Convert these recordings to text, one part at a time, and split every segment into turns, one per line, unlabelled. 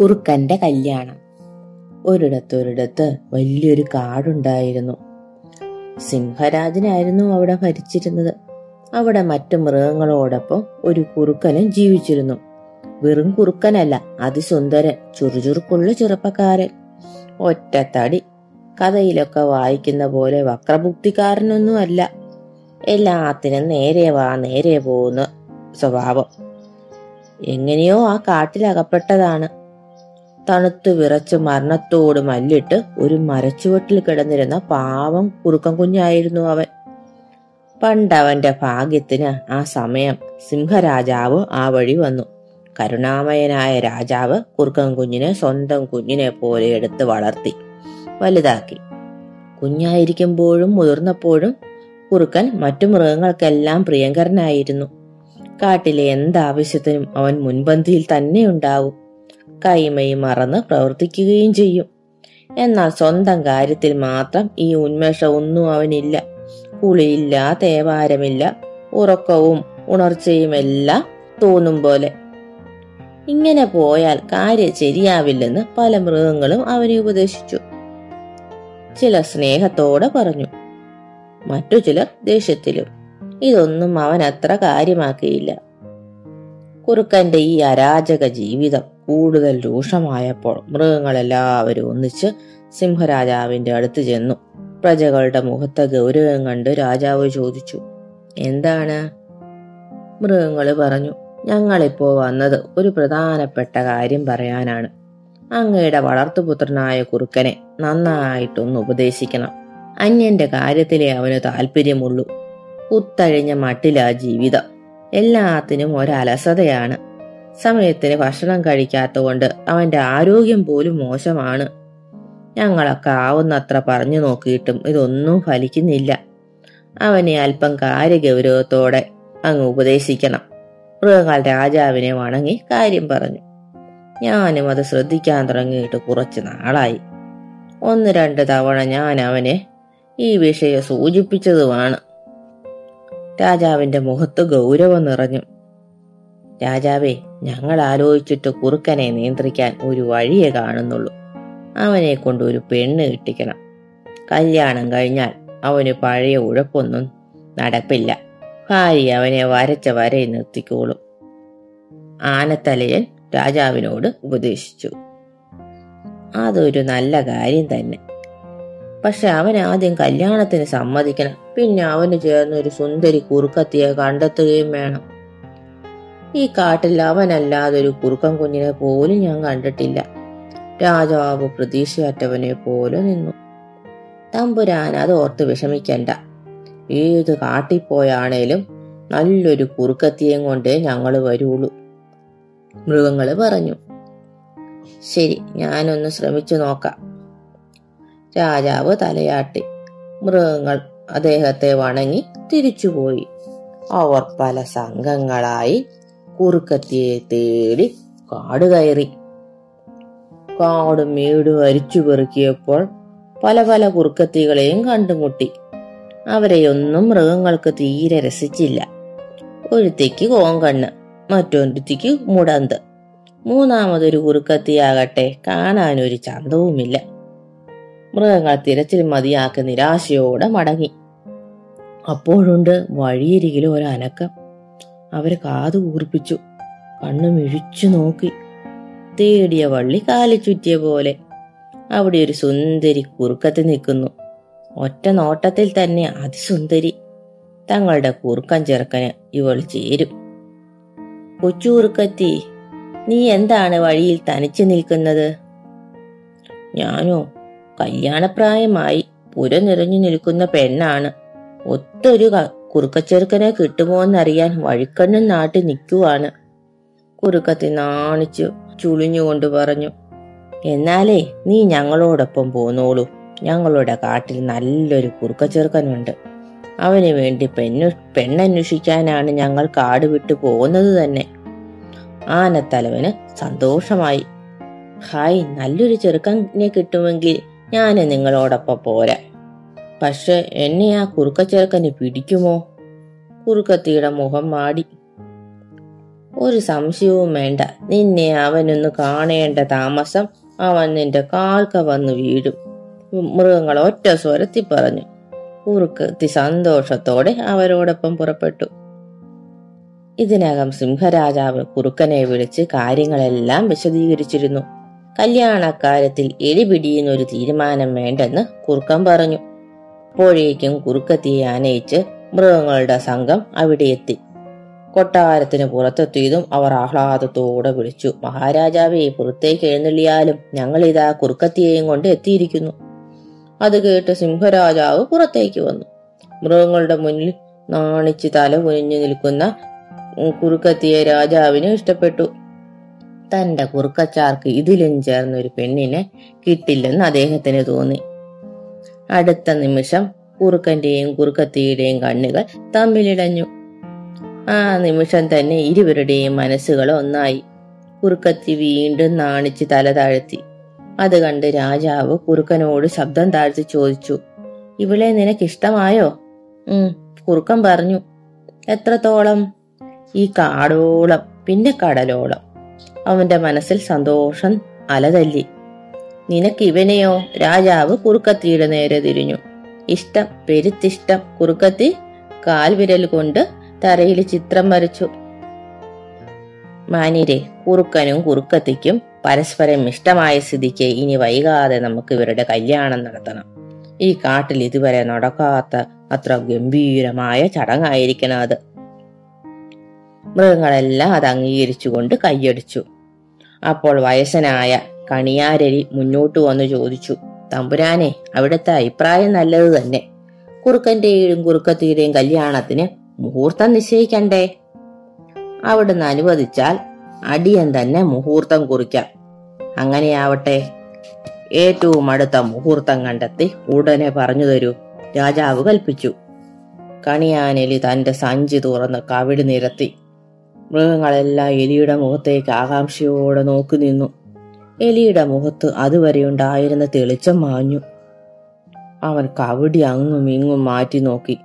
കുറുക്കന്റെ കല്യാണം. ഒരിടത്തൊരിടത്ത് വലിയൊരു കാടുണ്ടായിരുന്നു. സിംഹരാജനായിരുന്നു അവിടെ ഭരിച്ചിരുന്നത്. അവിടെ മറ്റു മൃഗങ്ങളോടൊപ്പം ഒരു കുറുക്കനും ജീവിച്ചിരുന്നു. വെറും കുറുക്കനല്ല അതിസുന്ദരൻ ചുറുചുറുക്കുള്ള ചെറുപ്പക്കാരൻ. ഒറ്റത്തടി കഥയിലൊക്കെ വായിക്കുന്ന പോലെ വക്രബുദ്ധിക്കാരനൊന്നുമല്ല. എല്ലാത്തിനും നേരെ വാ നേരെ പോകുന്ന സ്വഭാവം. എങ്ങനെയോ ആ കാട്ടിലകപ്പെട്ടതാണ്. തണുത്തു വിറച്ച് മരണത്തോട് മല്ലിട്ട് ഒരു മരച്ചുവട്ടിൽ കിടന്നിരുന്ന പാവം കുറുക്കൻ കുഞ്ഞായിരുന്നു അവൻ. പണ്ടവന്റെ ഭാഗ്യത്തിന് ആ സമയം സിംഹരാജാവ് ആ വഴി വന്നു. കരുണാമയനായ രാജാവ് കുറുക്കൻ കുഞ്ഞിനെ സ്വന്തം കുഞ്ഞിനെ പോലെ എടുത്ത് വളർത്തി വലുതാക്കി. കുഞ്ഞായിരിക്കുമ്പോഴും മുതിർന്നപ്പോഴും കുറുക്കൻ മറ്റു മൃഗങ്ങൾക്കെല്ലാം പ്രിയങ്കരനായിരുന്നു. കാട്ടിലെ എന്താവശ്യത്തിനും അവൻ മുൻപന്തിയിൽ തന്നെ ഉണ്ടാവും. കൈമയും മറന്ന് പ്രവർത്തിക്കുകയും ചെയ്യും. എന്നാൽ സ്വന്തം കാര്യത്തിൽ മാത്രം ഈ ഉന്മേഷം ഒന്നും അവനില്ല. കുളിയില്ല തേവാരമില്ല ഉറക്കവും ഉണർച്ചയും എല്ലാം തോന്നും പോലെ. ഇങ്ങനെ പോയാൽ കാര്യം ശരിയാവില്ലെന്ന് പല മൃഗങ്ങളും അവനെ ഉപദേശിച്ചു. ചില സ്നേഹത്തോടെ പറഞ്ഞു മറ്റു ചിലർ ദേഷ്യത്തിലും. ഇതൊന്നും അവൻ അത്ര കാര്യമാക്കിയില്ല. കുറുക്കന്റെ ഈ അരാജക ജീവിതം കൂടുതൽ രൂക്ഷമായപ്പോൾ മൃഗങ്ങളെല്ലാവരും ഒന്നിച്ച് സിംഹരാജാവിന്റെ അടുത്ത് ചെന്നു. പ്രജകളുടെ മുഖത്തെ ഗൗരവം കണ്ട് രാജാവ് ചോദിച്ചു എന്താണ്? മൃഗങ്ങൾ പറഞ്ഞു ഞങ്ങളിപ്പോ വന്നത് ഒരു പ്രധാനപ്പെട്ട കാര്യം പറയാനാണ്. അങ്ങയുടെ വളർത്തുപുത്രനായ കുറുക്കനെ നന്നായിട്ടൊന്ന് ഉപദേശിക്കണം. അന്യന്റെ കാര്യത്തിലേ അവന് താല്പര്യമുള്ളൂ. കുത്തഴിഞ്ഞ മട്ടിലാ ജീവിതം. എല്ലാത്തിനും ഒരലസതയാണ്. സമയത്തിന് ഭക്ഷണം കഴിക്കാത്തതുകൊണ്ട് അവന്റെ ആരോഗ്യം പോലും മോശമാണ്. ഞങ്ങളൊക്കെ ആവുന്നത്ര പറഞ്ഞു നോക്കിയിട്ടും ഇതൊന്നും ഫലിക്കുന്നില്ല. അവനെ അല്പം കാര്യഗൗരവത്തോടെ അങ്ങ് ഉപദേശിക്കണം. മൃഗങ്ങൾ രാജാവിനെ വണങ്ങി കാര്യം പറഞ്ഞു. ഞാനും അത് ശ്രദ്ധിക്കാൻ തുടങ്ങിയിട്ട് കുറച്ച് നാളായി. ഒന്ന് രണ്ട് തവണ ഞാൻ അവനെ ഈ വിഷയം സൂചിപ്പിച്ചതുമാണ്. രാജാവിന്റെ മുഖത്ത് ഗൗരവം നിറഞ്ഞു. രാജാവേ ഞങ്ങൾ ആലോചിച്ചിട്ട് കുറുക്കനെ നിയന്ത്രിക്കാൻ ഒരു വഴിയേ കാണുന്നുള്ളൂ. അവനെ കൊണ്ട് ഒരു പെണ്ണ് കിട്ടിക്കണം. കല്യാണം കഴിഞ്ഞാൽ അവന് പഴയ ഉഴപ്പൊന്നും നടപ്പില്ല. ഭാര്യ അവനെ വരച്ച വരയിൽ നിർത്തിക്കോളും. ആനത്തലയൻ രാജാവിനോട് ഉപദേശിച്ചു. അതൊരു നല്ല കാര്യം തന്നെ. പക്ഷെ അവൻ ആദ്യം കല്യാണത്തിന് സമ്മതിക്കണം. പിന്നെ അവന് ചേർന്ന് ഒരു സുന്ദരി കുറുക്കത്തിയെ കണ്ടെത്തുകയും വേണം. ഈ കാട്ടിൽ അവനല്ലാതെ ഒരു കുറുക്കൻ കുഞ്ഞിനെ പോലും ഞാൻ കണ്ടിട്ടില്ല. രാജാവ് പ്രതീക്ഷയറ്റവനെ പോലെ നിന്നു. തമ്പുരാൻ അത് ഓർത്ത് വിഷമിക്കണ്ട. ഏത് കാട്ടിൽ പോയാണേലും നല്ലൊരു കുറുക്കത്തിയും കൊണ്ടേ ഞങ്ങൾ വരുള്ളൂ. മൃഗങ്ങൾ പറഞ്ഞു. ശരി ഞാനൊന്ന് ശ്രമിച്ചു നോക്കാം. രാജാവ് തലയാട്ടി. മൃഗങ്ങൾ അദ്ദേഹത്തെ വണങ്ങി തിരിച്ചുപോയി. അവർ പല സംഘങ്ങളായി കുറുക്കത്തിയെ തേടി കാട് കയറി. കാടും മേടും അരിച്ചു പെറുക്കിയപ്പോൾ പല പല കുറുക്കത്തികളെയും കണ്ടുമുട്ടി. അവരെയൊന്നും മൃഗങ്ങൾക്ക് തീരെ രസിച്ചില്ല. ഒരുത്തിക്ക് കോങ്കണ്ണ് മറ്റൊരുത്തിക്ക് മുടന്ത്. മൂന്നാമതൊരു കുറുക്കത്തിയാകട്ടെ കാണാനൊരു ചന്തവുമില്ല. മൃഗങ്ങൾ തിരച്ചിൽ മതിയാക്കി നിരാശയോടെ മടങ്ങി. അപ്പോഴുണ്ട് വഴിയരികിലും ഒരു അവർ കാതു കൂർപ്പിച്ചു. കണ്ണു മിഴിച്ചു നോക്കി. തേടിയ വള്ളി കാലി ചുറ്റിയ പോലെ അവിടെ ഒരു സുന്ദരി കുറുക്കത്ത് നിൽക്കുന്നു. ഒറ്റ നോട്ടത്തിൽ തന്നെ അതിസുന്ദരി തങ്ങളുടെ കുറുക്കൻ ചെറുക്കന് ഇവൾ ചേരും. കൊച്ചുറുക്കത്തി നീ എന്താണ് വഴിയിൽ തനിച്ചു നിൽക്കുന്നത്? ഞാനോ? കല്യാണപ്രായമായി പുര നിറഞ്ഞു നിൽക്കുന്ന പെണ്ണാണ്. ഒത്തൊരു കുറുക്കച്ചെറുക്കനെ കിട്ടുമോ എന്നറിയാൻ വഴിക്കണ്ണും നാട്ടി നിൽക്കുവാണ്. കുറുക്കത്തി നാണിച്ചു ചുളിഞ്ഞുകൊണ്ട് പറഞ്ഞു എന്നാലേ നീ ഞങ്ങളോടൊപ്പം പോന്നോളൂ. ഞങ്ങളുടെ കാട്ടിൽ നല്ലൊരു കുറുക്കച്ചെറുക്കനുണ്ട്. അവന് വേണ്ടി പെണ്ണു പെണ്ണന്വേഷിക്കാനാണ് ഞങ്ങൾ കാട് വിട്ടു പോകുന്നത് തന്നെ. ആനത്തലവന് സന്തോഷമായി ഹായ് നല്ലൊരു ചെറുക്കനെ കിട്ടുമെങ്കിൽ ഞാൻ നിങ്ങളോടൊപ്പം പോരാ. പക്ഷെ എന്നെ ആ കുറുക്കച്ചെറുക്കന് പിടിക്കുമോ? കുറുക്കത്തിയുടെ മുഖം മാടി. ഒരു സംശയവും വേണ്ട. നിന്നെ അവനൊന്ന് കാണേണ്ട താമസം അവൻ നിന്റെ കാൽക്ക വന്ന് വീഴും. മൃഗങ്ങൾ ഒറ്റ സ്വരത്തിൽ പറഞ്ഞു. കുറുക്കത്തി സന്തോഷത്തോടെ അവരോടൊപ്പം പുറപ്പെട്ടു. ഇതിനകം സിംഹരാജാവ് കുറുക്കനെ വിളിച്ച് കാര്യങ്ങളെല്ലാം വിശദീകരിച്ചിരുന്നു. കല്യാണക്കാര്യത്തിൽ എലിപിടിയുന്നൊരു തീരുമാനം വേണ്ടെന്ന് കുറുക്കൻ പറഞ്ഞു. അപ്പോഴേക്കും കുറുക്കത്തിയെ ആനയിച്ച് മൃഗങ്ങളുടെ സംഘം അവിടെ എത്തി. കൊട്ടാരത്തിന് പുറത്തെത്തിയതും അവർ ആഹ്ലാദത്തോടെ വിളിച്ചു മഹാരാജാവേ പുറത്തേക്ക് എഴുന്നള്ളിയാലും ഞങ്ങൾ ഇതാ കുറുക്കത്തിയെയും കൊണ്ട് എത്തിയിരിക്കുന്നു. അത് കേട്ട് സിംഹരാജാവ് പുറത്തേക്ക് വന്നു. മൃഗങ്ങളുടെ മുന്നിൽ നാണിച്ച് തല കുനിഞ്ഞു നിൽക്കുന്ന കുറുക്കത്തിയെ രാജാവിന് ഇഷ്ടപ്പെട്ടു. തന്റെ കുറുക്കച്ചാർക്ക് ഇതിലും ചേർന്ന ഒരു പെണ്ണിനെ കിട്ടില്ലെന്ന് അദ്ദേഹത്തിന് തോന്നി. അടുത്ത നിമിഷം കുറുക്കന്റെയും കുറുക്കത്തിയുടെയും കണ്ണുകൾ തമ്മിലിടഞ്ഞു. ആ നിമിഷം തന്നെ ഇരുവരുടെയും മനസ്സുകൾ ഒന്നായി. കുറുക്കത്തി വീണ്ടും നാണിച്ച് തല താഴ്ത്തി. അത് കണ്ട് രാജാവ് കുറുക്കനോട് ശബ്ദം താഴ്ത്തി ചോദിച്ചു ഇവളെ നിനക്കിഷ്ടമായോ? ഉം കുറുക്കൻ പറഞ്ഞു എത്രത്തോളം? ഈ കാടോളം പിന്നെ കടലോളം. അവന്റെ മനസ്സിൽ സന്തോഷം അലതല്ലി. നിനക്ക് ഇവനെയോ രാജാവ് കുറുക്കത്തിയുടെ നേരെ തിരിഞ്ഞു. ഇഷ്ടം പെരുത്തിഷ്ടം. കുറുക്കത്തി കാൽവിരൽ കൊണ്ട് തറയിൽ ചിത്രം വരച്ചു. മാനിരെ കുറുക്കനും കുറുക്കത്തിക്കും പരസ്പരം ഇഷ്ടമായ സ്ഥിതിക്ക് ഇനി വൈകാതെ നമുക്ക് ഇവരുടെ കല്യാണം നടത്തണം. ഈ കാട്ടിൽ ഇതുവരെ നടക്കാത്ത അത്ര ഗംഭീരമായ ചടങ്ങായിരിക്കണം അത്. മൃഗങ്ങളെല്ലാം അത് അംഗീകരിച്ചുകൊണ്ട് കൈയടിച്ചു. അപ്പോൾ വയസ്സനായ കണിയാരരി മുന്നോട്ട് വന്ന് ചോദിച്ചു തമ്പുരാനെ അവിടുത്തെ അഭിപ്രായം നല്ലത് തന്നെ. കുറുക്കന്റെയും കുറുക്കത്തിയുടെയും കല്യാണത്തിന് മുഹൂർത്തം നിശ്ചയിക്കണ്ടേ? അവിടുന്ന് അനുവദിച്ചാൽ അടിയൻ തന്നെ മുഹൂർത്തം കുറിക്കാം. അങ്ങനെയാവട്ടെ ഏറ്റവും അടുത്ത മുഹൂർത്തം കണ്ടെത്തി ഉടനെ പറഞ്ഞു തരൂ രാജാവ് കൽപ്പിച്ചു. കണിയാനെലി തന്റെ സഞ്ചി തുറന്ന് കവിടി നിരത്തി. മൃഗങ്ങളെല്ലാം എലിയുടെ മുഖത്തേക്ക് ആകാംക്ഷയോടെ നോക്കി നിന്നു. എലിയുടെ മുഖത്ത് അതുവരെ ഉണ്ടായിരുന്ന തെളിച്ചം മാഞ്ഞു. അവൻ കവടി അങ്ങും ഇങ്ങും മാറ്റി നോക്കി.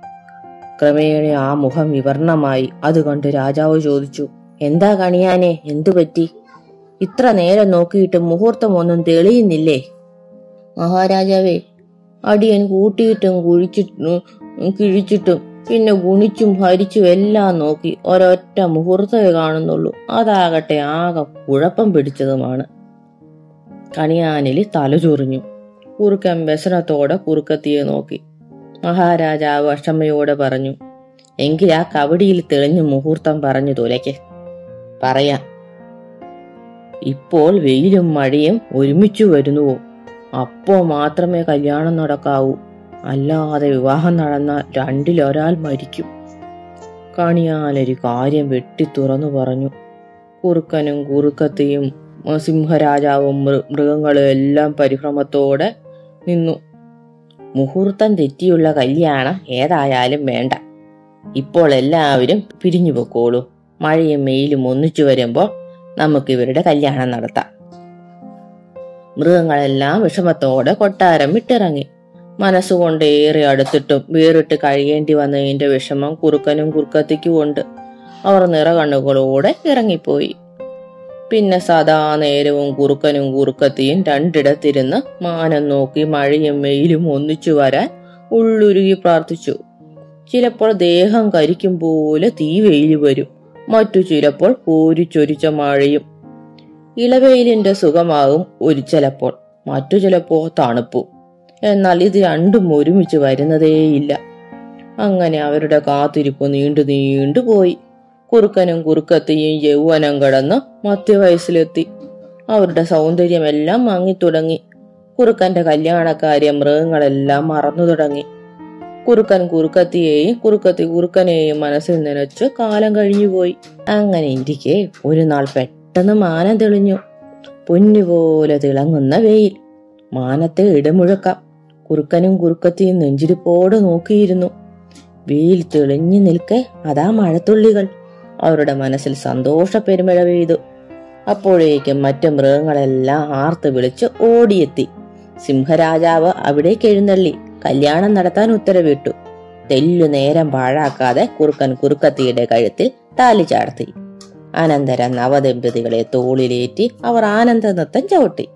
ക്രമേണ ആ മുഖം വിവർണമായി. അതുകൊണ്ട് കണ്ട് രാജാവ് ചോദിച്ചു എന്താ കണിയാനെ എന്തു പറ്റി? ഇത്ര നേരം നോക്കിയിട്ട് മുഹൂർത്തമൊന്നും തെളിയുന്നില്ലേ? മഹാരാജാവേ അടിയൻ കൂട്ടിയിട്ടും കുഴിച്ചിട്ടും കിഴിച്ചിട്ടും പിന്നെ ഗുണിച്ചും ഹരിച്ചും എല്ലാം നോക്കി ഒരൊറ്റ മുഹൂർത്തമേ കാണുന്നുള്ളൂ. അതാകട്ടെ ആകെ കുഴപ്പം പിടിച്ചതുമാണ്. കണിയാനിലി തലചൊറിഞ്ഞു കുറുക്കൻ വ്യസനത്തോടെ കുറുക്കത്തിയെ നോക്കി. മഹാരാജാവ് അക്ഷമയോടെ പറഞ്ഞു എങ്കിൽ ആ കവടിയിൽ തെളിഞ്ഞു മുഹൂർത്തം പറഞ്ഞു തുലയ്ക്ക്. പറയാം. ഇപ്പോൾ വെയിലും മഴയും ഒരുമിച്ചു വരുന്നുവോ? അപ്പോ മാത്രമേ കല്യാണം നടക്കാവൂ. അല്ലാതെ വിവാഹം നടന്ന രണ്ടിലൊരാൾ മരിക്കും. കണിയാലൊരു കാര്യം വെട്ടി തുറന്നു പറഞ്ഞു. കുറുക്കനും കുറുക്കത്തെയും സിംഹരാജാവും മൃഗങ്ങളും എല്ലാം പരിഭ്രമത്തോടെ നിന്നു. മുഹൂർത്തം തെറ്റിയുള്ള കല്യാണം ഏതായാലും വേണ്ട. ഇപ്പോൾ എല്ലാവരും പിരിഞ്ഞു പൊക്കോളൂ. മഴയും മെയിലും ഒന്നിച്ചു വരുമ്പോൾ നമുക്ക് ഇവരുടെ കല്യാണം നടത്താം. മൃഗങ്ങളെല്ലാം വിഷമത്തോടെ കൊട്ടാരം വിട്ടിറങ്ങി. മനസ്സുകൊണ്ട് ഏറെ അടുത്തിട്ടും വേറിട്ട് കഴിയേണ്ടി വന്നതിന്റെ വിഷമം കുറുക്കനും കുറുക്കത്തിക്കും ഉണ്ട്. അവർ നിറകണ്ണുകളോടെ ഇറങ്ങിപ്പോയി. പിന്നെ സദാ നേരവും കുറുക്കനും കുറുക്കത്തിയും രണ്ടിടത്തിരുന്ന് മാനം നോക്കി മഴയും വെയിലും ഒന്നിച്ചു വരാൻ ഉള്ളുരുകി പ്രാർത്ഥിച്ചു. ചിലപ്പോൾ ദേഹം കരിക്കും പോലെ തീ വെയിൽ വരും. മറ്റു ചിലപ്പോൾ പൂരിച്ചൊരിച്ച മഴയും. ഇളവെയിലിന്റെ സുഖമാകും ഒരു ചിലപ്പോൾ മറ്റു ചിലപ്പോൾ തണുപ്പും. എന്നാൽ ഇത് രണ്ടും ഒരുമിച്ച് വരുന്നതേയില്ല. അങ്ങനെ അവരുടെ കാത്തിരിപ്പ് നീണ്ടു നീണ്ടു പോയി കുറുക്കനും കുറുക്കത്തിയും യൗവനം കടന്ന് മധ്യവയസ്സിലെത്തി. അവരുടെ സൗന്ദര്യമെല്ലാം മങ്ങിത്തുടങ്ങി. കുറുക്കന്റെ കല്യാണക്കാര്യം മൃഗങ്ങളെല്ലാം മറന്നു തുടങ്ങി. കുറുക്കൻ കുറുക്കത്തിയെയും കുറുക്കത്തി കുറുക്കനെയും മനസ്സിൽ നനച്ച് കാലം കഴിഞ്ഞുപോയി അങ്ങനെ ഇരിക്കെ ഒരു നാൾ പെട്ടെന്ന് മാനം തെളിഞ്ഞു. പൊന്നുപോലെ തിളങ്ങുന്ന വെയിൽ. മാനത്തെ ഇടമുഴക്കാം. കുറുക്കനും കുറുക്കത്തിയും നെഞ്ചിരിപ്പോട് നോക്കിയിരുന്നു. വെയിൽ തെളിഞ്ഞു നിൽക്കെ അതാ മഴത്തുള്ളികൾ. അവരുടെ മനസ്സിൽ സന്തോഷ പെരുമഴ പെയ്തു. അപ്പോഴേക്കും മറ്റു മൃഗങ്ങളെല്ലാം ആർത്ത് വിളിച്ച് ഓടിയെത്തി. സിംഹരാജാവ് അവിടേക്ക് എഴുന്നള്ളി. കല്യാണം നടത്താൻ ഉത്തരവിട്ടു. തെല്ലു നേരം പാഴാക്കാതെ കുറുക്കൻ കുറുക്കത്തിയുടെ കഴുത്തിൽ താലി ചാർത്തി. അനന്തരം നവദമ്പതികളെ തോളിലേറ്റി അവർ ആനന്ദ നൃത്തം ചവിട്ടി.